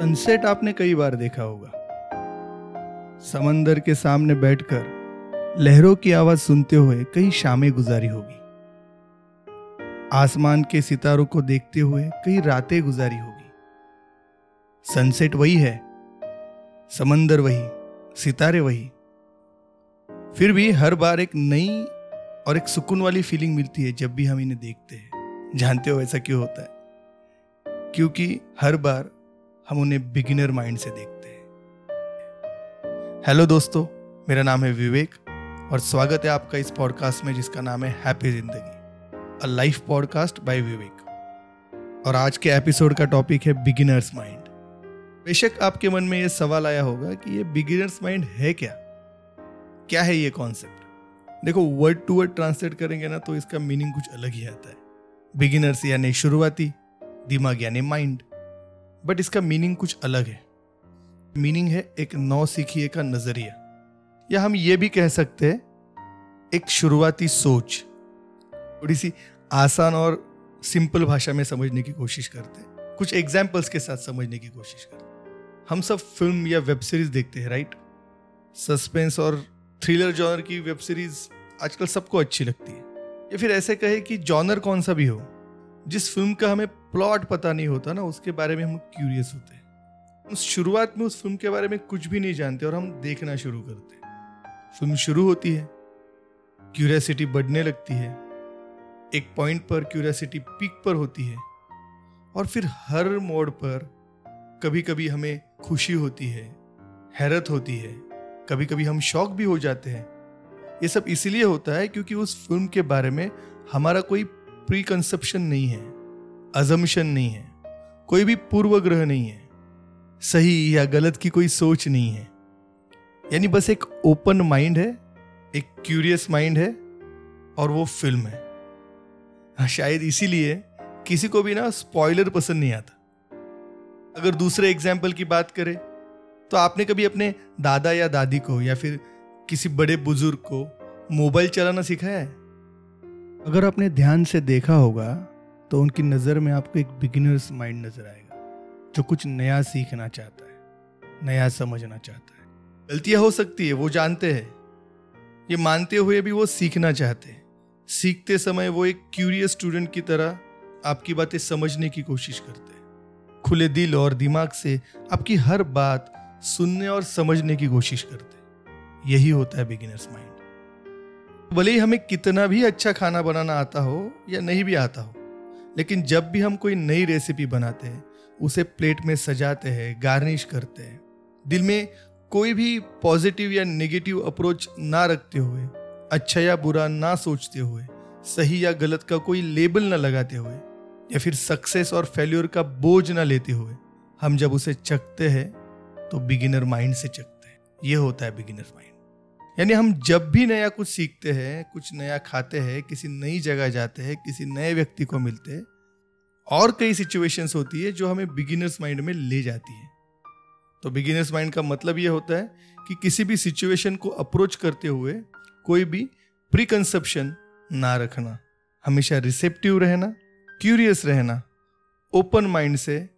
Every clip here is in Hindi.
सनसेट आपने कई बार देखा होगा। समंदर के सामने बैठकर, लहरों की आवाज़ सुनते हुए कई शामें गुजारी होगी। आसमान के सितारों को देखते हुए कई रातें गुजारी होगी। सनसेट वही है, समंदर वही, सितारे वही। फिर भी हर बार एक नई और एक सुकून वाली फीलिंग मिलती है जब भी हम इन्हें देखते हैं। जानते हो ऐसा क्यों होता है? क्योंकि हर बार हम उन्हें बिगिनर माइंड से देखते हैं। हेलो दोस्तों, मेरा नाम है विवेक और स्वागत है आपका इस पॉडकास्ट में जिसका नाम है हैप्पी ज़िंदगी a life podcast by Vivek. और आज के एपिसोड का टॉपिक है बिगिनर्स माइंड बेशक आपके मन में यह सवाल आया होगा कि ये बिगिनर्स माइंड है क्या? क्या है ये कॉन्सेप्ट देखो वर्ड टू वर्ड ट्रांसलेट करेंगे ना तो इसका मीनिंग कुछ अलग ही आता है। बिगिनर्स यानी शुरुआती, दिमाग यानी माइंड बट इसका मीनिंग कुछ अलग है। मीनिंग है एक नौ सीखिए का नज़रिया। या हम ये भी कह सकते हैं, एक शुरुआती सोच। थोड़ी सी आसान और सिंपल भाषा में समझने की कोशिश करते हैं। कुछ एग्जाम्पल्स के साथ समझने की कोशिश करते हैं। हम सब फ़िल्म या वेब सीरीज़ देखते हैं राइट सस्पेंस और थ्रिलर जॉनर की वेब सीरीज़ आजकल सबको अच्छी लगती है। या फिर ऐसे कहे कि जॉनर कौन सा भी हो, जिस फ़िल्म का हमें प्लॉट पता नहीं होता ना, उसके बारे में हम क्यूरियस होते हैं। उस शुरुआत में उस फ़िल्म के बारे में कुछ भी नहीं जानते और हम देखना शुरू करते फ़िल्म शुरू होती है क्यूरियासिटी बढ़ने लगती है, एक पॉइंट पर क्यूरियासिटी पीक पर होती है और फिर हर मोड़ पर कभी कभी हमें खुशी होती है, हैरत होती है कभी कभी हम शौक भी हो जाते हैं। ये सब इसलिए होता है क्योंकि उस फ़िल्म के बारे में हमारा कोई प्री कंसेप्शन नहीं है। अजम्पन नहीं है कोई भी पूर्वग्रह नहीं है सही या गलत की कोई सोच नहीं है। यानी बस एक ओपन माइंड है एक क्यूरियस माइंड है और वो फ़िल्म है। हाँ, शायद इसीलिए किसी को भी ना स्पॉइलर पसंद नहीं आता। अगर दूसरे एग्ज़ाम्पल की बात करें तो आपने कभी अपने दादा या दादी को या फिर किसी बड़े बुज़ुर्ग को मोबाइल चलाना सिखाया है? अगर आपने ध्यान से देखा होगा तो उनकी नज़र में आपको एक बिगिनर्स माइंड नज़र आएगा, जो कुछ नया सीखना चाहता है, नया समझना चाहता है। गलतियाँ हो सकती है, वो जानते हैं। ये मानते हुए भी वो सीखना चाहते हैं। सीखते समय वो एक क्यूरियस स्टूडेंट की तरह आपकी बातें समझने की कोशिश करते हैं। खुले दिल और दिमाग से आपकी हर बात सुनने और समझने की कोशिश करते यही होता है बिगिनर्स माइंड भले ही हमें कितना भी अच्छा खाना बनाना आता हो या नहीं भी आता हो लेकिन जब भी हम कोई नई रेसिपी बनाते हैं, उसे प्लेट में सजाते हैं गार्निश करते हैं, दिल में कोई भी पॉजिटिव या नेगेटिव अप्रोच ना रखते हुए अच्छा या बुरा ना सोचते हुए, सही या गलत का कोई लेबल ना लगाते हुए, या फिर सक्सेस और फेल्योर का बोझ ना लेते हुए, हम जब उसे चखते हैं तो बिगिनर माइंड से चकते हैं। ये होता है बिगिनर माइंड यानी हम जब भी नया कुछ सीखते हैं, कुछ नया खाते हैं, किसी नई जगह जाते हैं, किसी नए व्यक्ति को मिलते हैं, और कई सिचुएशंस होती है जो हमें बिगिनर्स माइंड में ले जाती है। तो बिगिनर्स माइंड का मतलब ये होता है कि किसी भी सिचुएशन को अप्रोच करते हुए कोई भी प्रिकंसेप्शन ना रखना। हमेशा रिसेप्टिव रहना क्यूरियस रहना ओपन माइंड से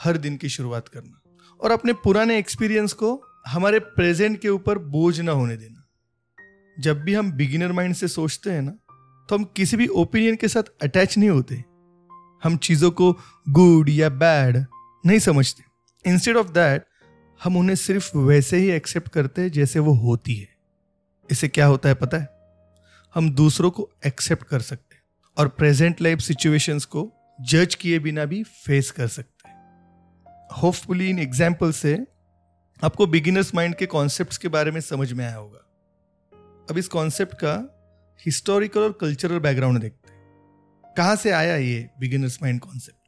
हर दिन की शुरुआत करना। और अपने पुराने एक्सपीरियंस को हमारे प्रेजेंट के ऊपर बोझ ना होने देना। जब भी हम बिगिनर माइंड से सोचते हैं ना तो हम किसी भी ओपिनियन के साथ अटैच नहीं होते। हम चीज़ों को गुड या बैड नहीं समझते। इंस्टेड ऑफ़ दैट हम उन्हें सिर्फ़ वैसे ही एक्सेप्ट करते हैं जैसे वो होती है। इससे क्या होता है पता है? हम दूसरों को एक्सेप्ट कर सकते हैं और प्रेजेंट लाइफ सिचुएशंस को जज किए बिना भी फेस कर सकते होपफुली इन एग्ज़ाम्पल से आपको बिगिनर्स माइंड के कॉन्सेप्ट्स के बारे में समझ में आया होगा। अब इस कॉन्सेप्ट का हिस्टोरिकल और कल्चरल बैकग्राउंड देखते हैं। कहाँ से आया ये बिगिनर्स माइंड कॉन्सेप्ट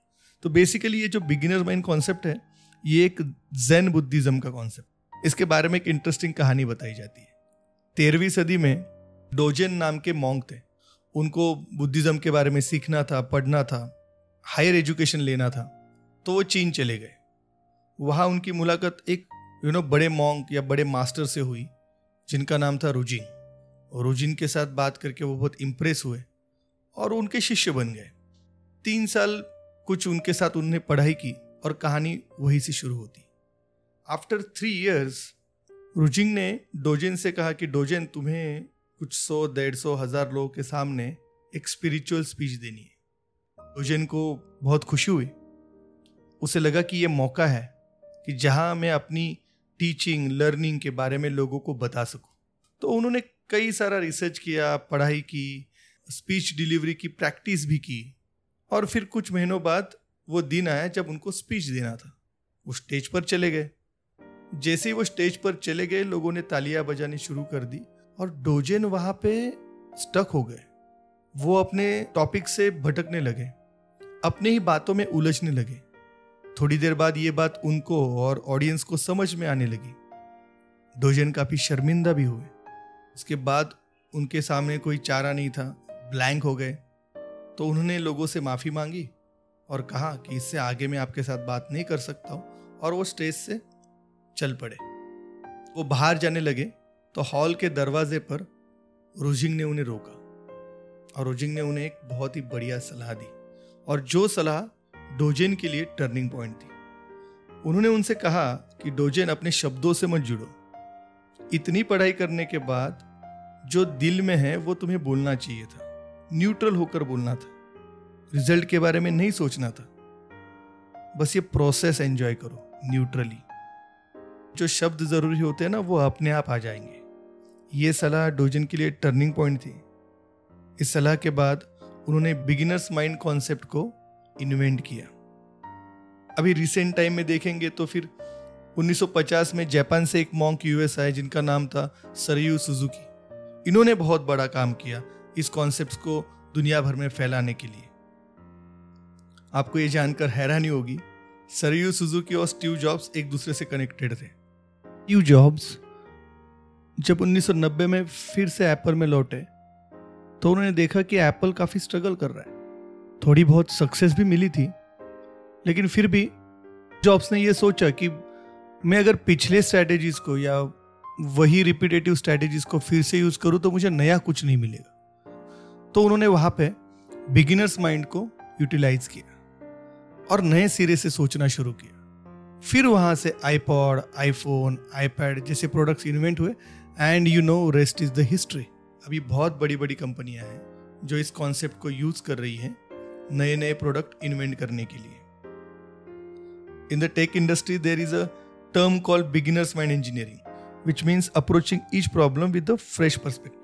तो बेसिकली ये जो बिगिनर माइंड कॉन्सेप्ट है ये एक जैन बुद्धिज्म का कॉन्सेप्ट इसके बारे में एक इंटरेस्टिंग कहानी बताई जाती है। तेरहवीं सदी में डोजेन नाम के मॉन्ग थे। उनको बुद्धिज्म के बारे में सीखना था पढ़ना था हायर एजुकेशन लेना था तो वो चीन चले गए। वहाँ उनकी मुलाकात एक यू you नो know, बड़े मॉन्क या बड़े मास्टर से हुई जिनका नाम था रुजिन रुजिन के साथ बात करके वो बहुत इम्प्रेस हुए और उनके शिष्य बन गए। तीन साल कुछ उनके साथ उन्होंने पढ़ाई की और कहानी वहीं से शुरू होती। आफ्टर थ्री ईयर्स रुजिंग ने डोजेन से कहा कि, डोजेन, तुम्हें कुछ सौ, डेढ़ सौ, हज़ार लोगों के सामने एक स्पिरिचुअल स्पीच देनी है। डोजेन को बहुत खुशी हुई। उसे लगा कि यह मौका है कि जहाँ मैं अपनी टीचिंग लर्निंग के बारे में लोगों को बता सकूँ। तो उन्होंने कई सारा रिसर्च किया, पढ़ाई की स्पीच डिलीवरी की प्रैक्टिस भी की। और फिर कुछ महीनों बाद वो दिन आया जब उनको स्पीच देना था। वो स्टेज पर चले गए। जैसे ही वो स्टेज पर चले गए, लोगों ने तालियाँ बजानी शुरू कर दी और डोजेन वहाँ पे स्टक हो गए। वो अपने टॉपिक से भटकने लगे। अपने ही बातों में उलझने लगे। थोड़ी देर बाद ये बात उनको और ऑडियंस को समझ में आने लगी। डोजेन काफ़ी शर्मिंदा भी हुए। उसके बाद उनके सामने कोई चारा नहीं था ब्लैंक हो गए। तो उन्होंने लोगों से माफ़ी मांगी और कहा कि इससे आगे मैं आपके साथ बात नहीं कर सकता हूँ और वो स्टेज से चल पड़े। वो बाहर जाने लगे तो हॉल के दरवाजे पर रोजिंग ने उन्हें रोका और रोजिंग ने उन्हें एक बहुत ही बढ़िया सलाह दी और जो सलाह डोजेन के लिए टर्निंग पॉइंट थी। उन्होंने उनसे कहा कि डोजेन अपने शब्दों से मत जुड़ो। इतनी पढ़ाई करने के बाद जो दिल में है, वो तुम्हें बोलना चाहिए था। न्यूट्रल होकर बोलना था। रिज़ल्ट के बारे में नहीं सोचना था। बस ये प्रोसेस एंजॉय करो न्यूट्रली जो शब्द ज़रूरी होते हैं ना, वो अपने आप आ जाएँगे। ये सलाह डोजन के लिए टर्निंग पॉइंट थी। इस सलाह के बाद उन्होंने बिगिनर्स माइंड कॉन्सेप्ट को इन्वेंट किया। अभी रिसेंट टाइम में देखेंगे तो फिर 1950 में जापान से एक मॉन्क यूएस आए, जिनका नाम था सरयू सुजुकी इन्होंने बहुत बड़ा काम किया इस कॉन्सेप्ट को दुनिया भर में फैलाने के लिए। आपको ये जानकर हैरानी होगी सरयू सुजुकी और स्टीव जॉब्स एक दूसरे से कनेक्टेड थे। स्टीव जॉब्स जब 1990 में फिर से एप्पल में लौटे तो उन्होंने देखा कि एप्पल काफ़ी स्ट्रगल कर रहा है। थोड़ी बहुत सक्सेस भी मिली थी लेकिन फिर भी जॉब्स ने यह सोचा कि मैं अगर पिछले स्ट्रैटेजीज को या वही रिपीटेटिव स्ट्रैटेजीज को फिर से यूज़ करूँ तो मुझे नया कुछ नहीं मिलेगा। तो उन्होंने वहाँ पे बिगिनर्स माइंड को यूटिलाइज किया और नए सिरे से सोचना शुरू किया। फिर वहाँ से आईपॉड आईफोन आईपैड जैसे प्रोडक्ट्स इन्वेंट हुए and you know rest is the history अभी बहुत बड़ी बड़ी कंपनियाँ हैं जो इस कॉन्सेप्ट को यूज़ कर रही हैं नए नए प्रोडक्ट इन्वेंट करने के लिए। In the tech industry there is a term call beginner's mind engineering which means approaching each problem with the fresh perspective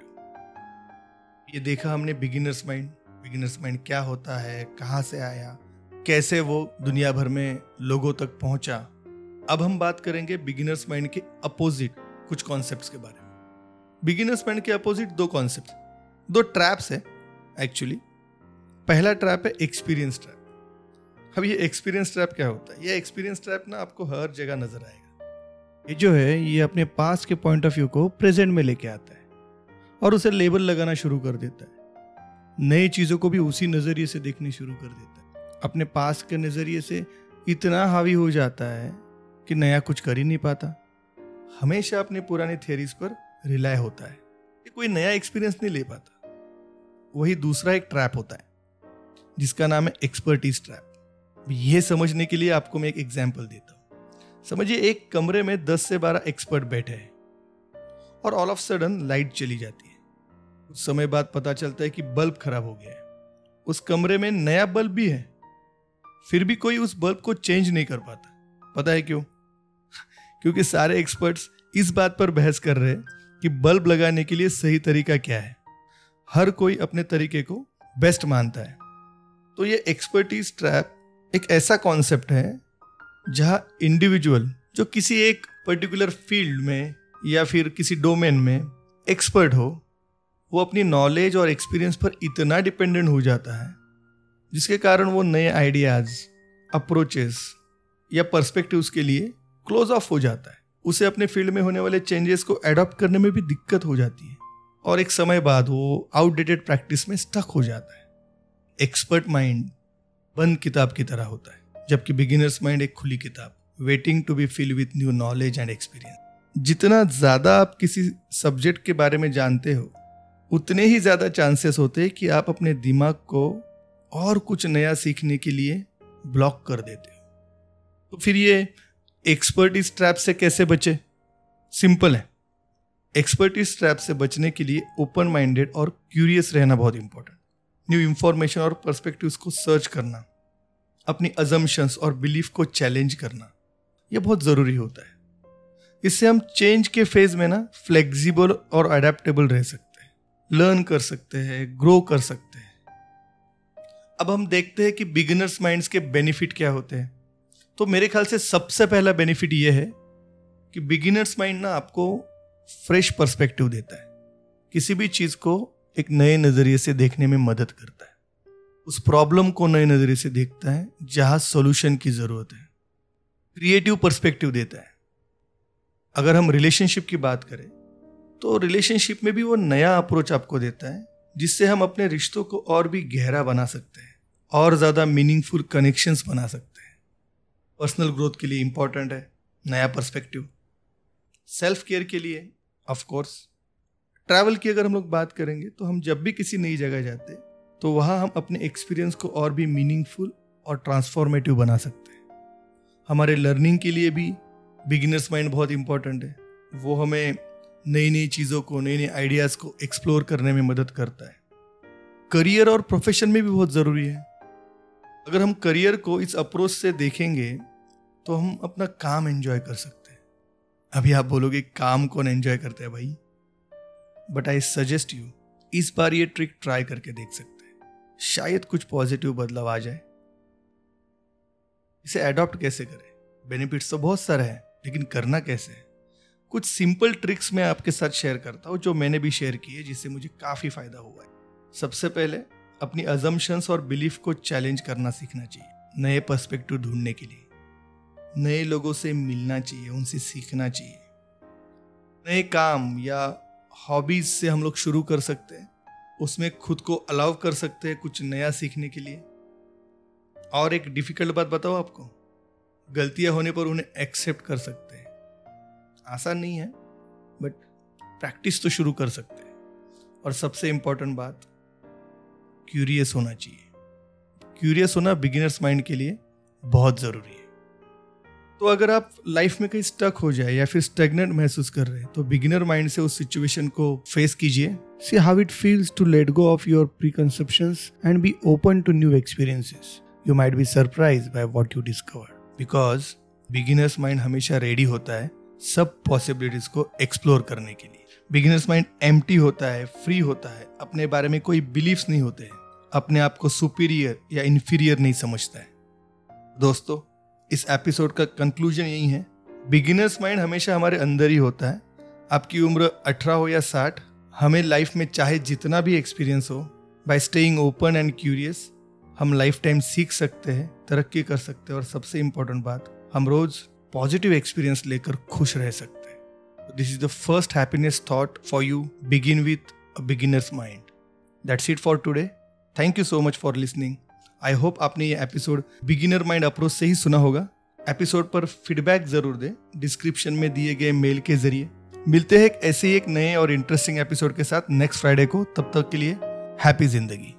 ये देखा हमने बिगिनर्स माइंड बिगिनर्स माइंड क्या होता है, कहाँ से आया, कैसे वो दुनिया भर में लोगों तक पहुँचा। अब हम बात करेंगे बिगिनर्स माइंड के अपोजिट कुछ कॉन्सेप्ट्स के बारे में। बिगिनर्स माइंड के अपोजिट दो कॉन्सेप्ट दो ट्रैप्स है एक्चुअली पहला ट्रैप है एक्सपीरियंस ट्रैप अब ये एक्सपीरियंस ट्रैप क्या होता है? ये एक्सपीरियंस ट्रैप ना आपको हर जगह नज़र आएगा। ये जो है, ये अपने पास के पॉइंट ऑफ़ व्यू को प्रेजेंट में लेके आता है और उसे लेबल लगाना शुरू कर देता है। नई चीज़ों को भी उसी नज़रिए से देखने शुरू कर देता है। अपने पास के नज़रिए से इतना हावी हो जाता है कि नया कुछ कर ही नहीं पाता। हमेशा अपने पुराने थियरीज पर रिलाय होता है कि कोई नया एक्सपीरियंस नहीं ले पाता। वही दूसरा एक ट्रैप होता है, जिसका नाम है एक्सपर्टीज ट्रैप ये समझने के लिए आपको मैं एक एग्ज़ाम्पल देता हूँ। समझिए एक कमरे में 10 से 12 एक्सपर्ट बैठे हैं और ऑल ऑफ़ सडन लाइट चली जाती है। कुछ समय बाद पता चलता है कि बल्ब खराब हो गया है। उस कमरे में नया बल्ब भी है। फिर भी कोई उस बल्ब को चेंज नहीं कर पाता। पता है क्यों? क्योंकि सारे एक्सपर्ट्स इस बात पर बहस कर रहे हैं कि बल्ब लगाने के लिए सही तरीका क्या है। हर कोई अपने तरीके को बेस्ट मानता है। तो ये एक्सपर्टीज ट्रैप एक ऐसा कॉन्सेप्ट है जहाँ इंडिविजुअल जो किसी एक पर्टिकुलर फ़ील्ड में या फिर किसी डोमेन में एक्सपर्ट हो, वो अपनी नॉलेज और एक्सपीरियंस पर इतना डिपेंडेंट हो जाता है, जिसके कारण वो नए आइडियाज़ अप्रोचेस या पर्सपेक्टिव्स के लिए क्लोज ऑफ़ हो जाता है। उसे अपने फ़ील्ड में होने वाले चेंजेस को एडॉप्ट करने में भी दिक्कत हो जाती है और एक समय बाद वो आउटडेटेड प्रैक्टिस में स्टक हो जाता है। एक्सपर्ट माइंड बंद किताब की तरह होता है। जबकि बिगिनर्स माइंड एक खुली किताब waiting to be fill with new knowledge and experience जितना ज़्यादा आप किसी सब्जेक्ट के बारे में जानते हो, उतने ही ज़्यादा चांसेस होते हैं कि आप अपने दिमाग को और कुछ नया सीखने के लिए ब्लॉक कर देते हो। तो फिर ये एक्सपर्ट इस ट्रैप से कैसे बचे? सिंपल है। एक्सपर्ट इस ट्रैप से बचने के लिए ओपन माइंडेड और क्यूरियस रहना बहुत इंपॉर्टेंट न्यू इंफॉर्मेशन और परस्पेक्टिव को सर्च करना। अपनी अजम्पन्स और बिलीफ को चैलेंज करना यह बहुत ज़रूरी होता है। इससे हम चेंज के फ़ेज़ में ना फ्लेक्सिबल और अडेप्टेबल रह सकते हैं लर्न कर सकते हैं ग्रो कर सकते हैं। अब हम देखते हैं कि बिगिनर्स माइंड्स के बेनिफिट क्या होते हैं। तो मेरे ख्याल से सबसे पहला बेनिफिट यह है कि बिगिनर्स माइंड ना आपको फ्रेश पर्सपेक्टिव देता है। किसी भी चीज़ को एक नए नज़रिए से देखने में मदद करता है। उस प्रॉब्लम को नए नज़रिए से देखता है, जहाँ सॉल्यूशन की ज़रूरत है। क्रिएटिव पर्सपेक्टिव देता है। अगर हम रिलेशनशिप की बात करें तो रिलेशनशिप में भी वो नया अप्रोच आपको देता है, जिससे हम अपने रिश्तों को और भी गहरा बना सकते हैं, और ज़्यादा मीनिंगफुल कनेक्शंस बना सकते हैं। पर्सनल ग्रोथ के लिए इंपॉर्टेंट है, नया पर्सपेक्टिव सेल्फ केयर के लिए ऑफ़ कोर्स ट्रैवल की अगर हम लोग बात करेंगे तो हम जब भी किसी नई जगह जाते तो वहाँ हम अपने एक्सपीरियंस को और भी मीनिंगफुल और ट्रांसफॉर्मेटिव बना सकते हैं। हमारे लर्निंग के लिए भी बिगिनर्स माइंड बहुत इंपॉर्टेंट है। वो हमें नई नई चीज़ों को नई नई आइडियाज़ को एक्सप्लोर करने में मदद करता है। करियर और प्रोफेशन में भी बहुत ज़रूरी है। अगर हम करियर को इस अप्रोच से देखेंगे तो हम अपना काम एंजॉय कर सकते हैं। अभी आप बोलोगे, काम कौन एंजॉय करते हैं भाई? बट आई सजेस्ट यू इस बार ये ट्रिक ट्राई करके देख सकते शायद कुछ पॉजिटिव बदलाव आ जाए। इसे अडॉप्ट कैसे करें? बेनिफिट्स तो बहुत सारे हैं, लेकिन करना कैसे है? कुछ सिंपल ट्रिक्स मैं आपके साथ शेयर करता हूँ, जो मैंने भी शेयर की है जिससे मुझे काफ़ी फ़ायदा हुआ है। सबसे पहले, अपनी अजम्पन्स और बिलीफ को चैलेंज करना सीखना चाहिए, नए पर्सपेक्टिव ढूँढने के लिए। नए लोगों से मिलना चाहिए, उनसे सीखना चाहिए। नए काम या हॉबीज से हम लोग शुरू कर सकते हैं। उसमें खुद को अलाउ कर सकते हैं कुछ नया सीखने के लिए। और एक डिफ़िकल्ट बात बताओ आपको। गलतियाँ होने पर उन्हें एक्सेप्ट कर सकते हैं। आसान नहीं है बट प्रैक्टिस तो शुरू कर सकते हैं। और सबसे इंपॉर्टेंट बात क्यूरियस होना चाहिए। क्यूरियस होना बिगिनर्स माइंड के लिए बहुत ज़रूरी है। तो अगर आप लाइफ में कहीं स्टक हो जाए या फिर स्टेगनेंट महसूस कर रहे हैं तो बिगिनर माइंड से उस सिचुएशन को फेस कीजिए। How it feels to let go of your preconceptions and be open to new experiences you might be surprise by what you discover because beginner's mind हमेशा रेडी होता है सब पॉसिबिलिटीज को एक्सप्लोर करने के लिए. बिगिनर्स माइंड एम होता है फ्री होता है. अपने बारे में कोई बिलीव्स नहीं होते हैं. अपने आप को सुपीरियर या इन्फीरियर नहीं समझता है. दोस्तों, इस एपिसोड का कंक्लूजन यही है. बिगिनर्स माइंड हमेशा हमारे अंदर ही होता है. आपकी उम्र अठारह हो या हमें लाइफ में चाहे जितना भी एक्सपीरियंस हो by staying open and curious हम लाइफ टाइम सीख सकते हैं, तरक्की कर सकते हैं और सबसे इंपॉर्टेंट बात, हम रोज पॉजिटिव एक्सपीरियंस लेकर खुश रह सकते हैं। This is the first happiness thought for you begin with a beginner's mind that's it for today thank you so much for listening I hope आपने ये एपिसोड बिगिनर माइंड अप्रोच से ही सुना होगा। एपिसोड पर फीडबैक ज़रूर दें। डिस्क्रिप्शन में दिए गए मेल के ज़रिए। मिलते हैं एक ऐसे ही एक नए और इंटरेस्टिंग एपिसोड के साथ नेक्स्ट फ्राइडे को। तब तक के लिए हैप्पी ज़िंदगी।